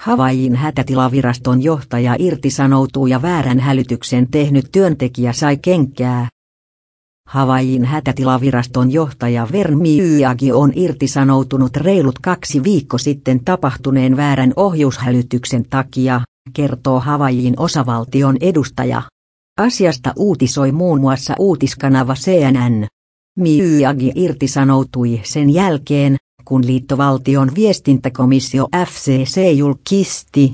Havaijin hätätilaviraston johtaja irtisanoutuu ja väärän hälytyksen tehnyt työntekijä sai kenkää. Havaijin hätätilaviraston johtaja Vermi Yagi on irtisanoutunut reilut kaksi viikko sitten tapahtuneen väärän ohjushälytyksen takia, kertoo Havaijin osavaltion edustaja. Asiasta uutisoi muun muassa uutiskanava CNN. Miyagi irtisanoutui sen jälkeen, kun liittovaltion viestintäkomissio FCC julkisti,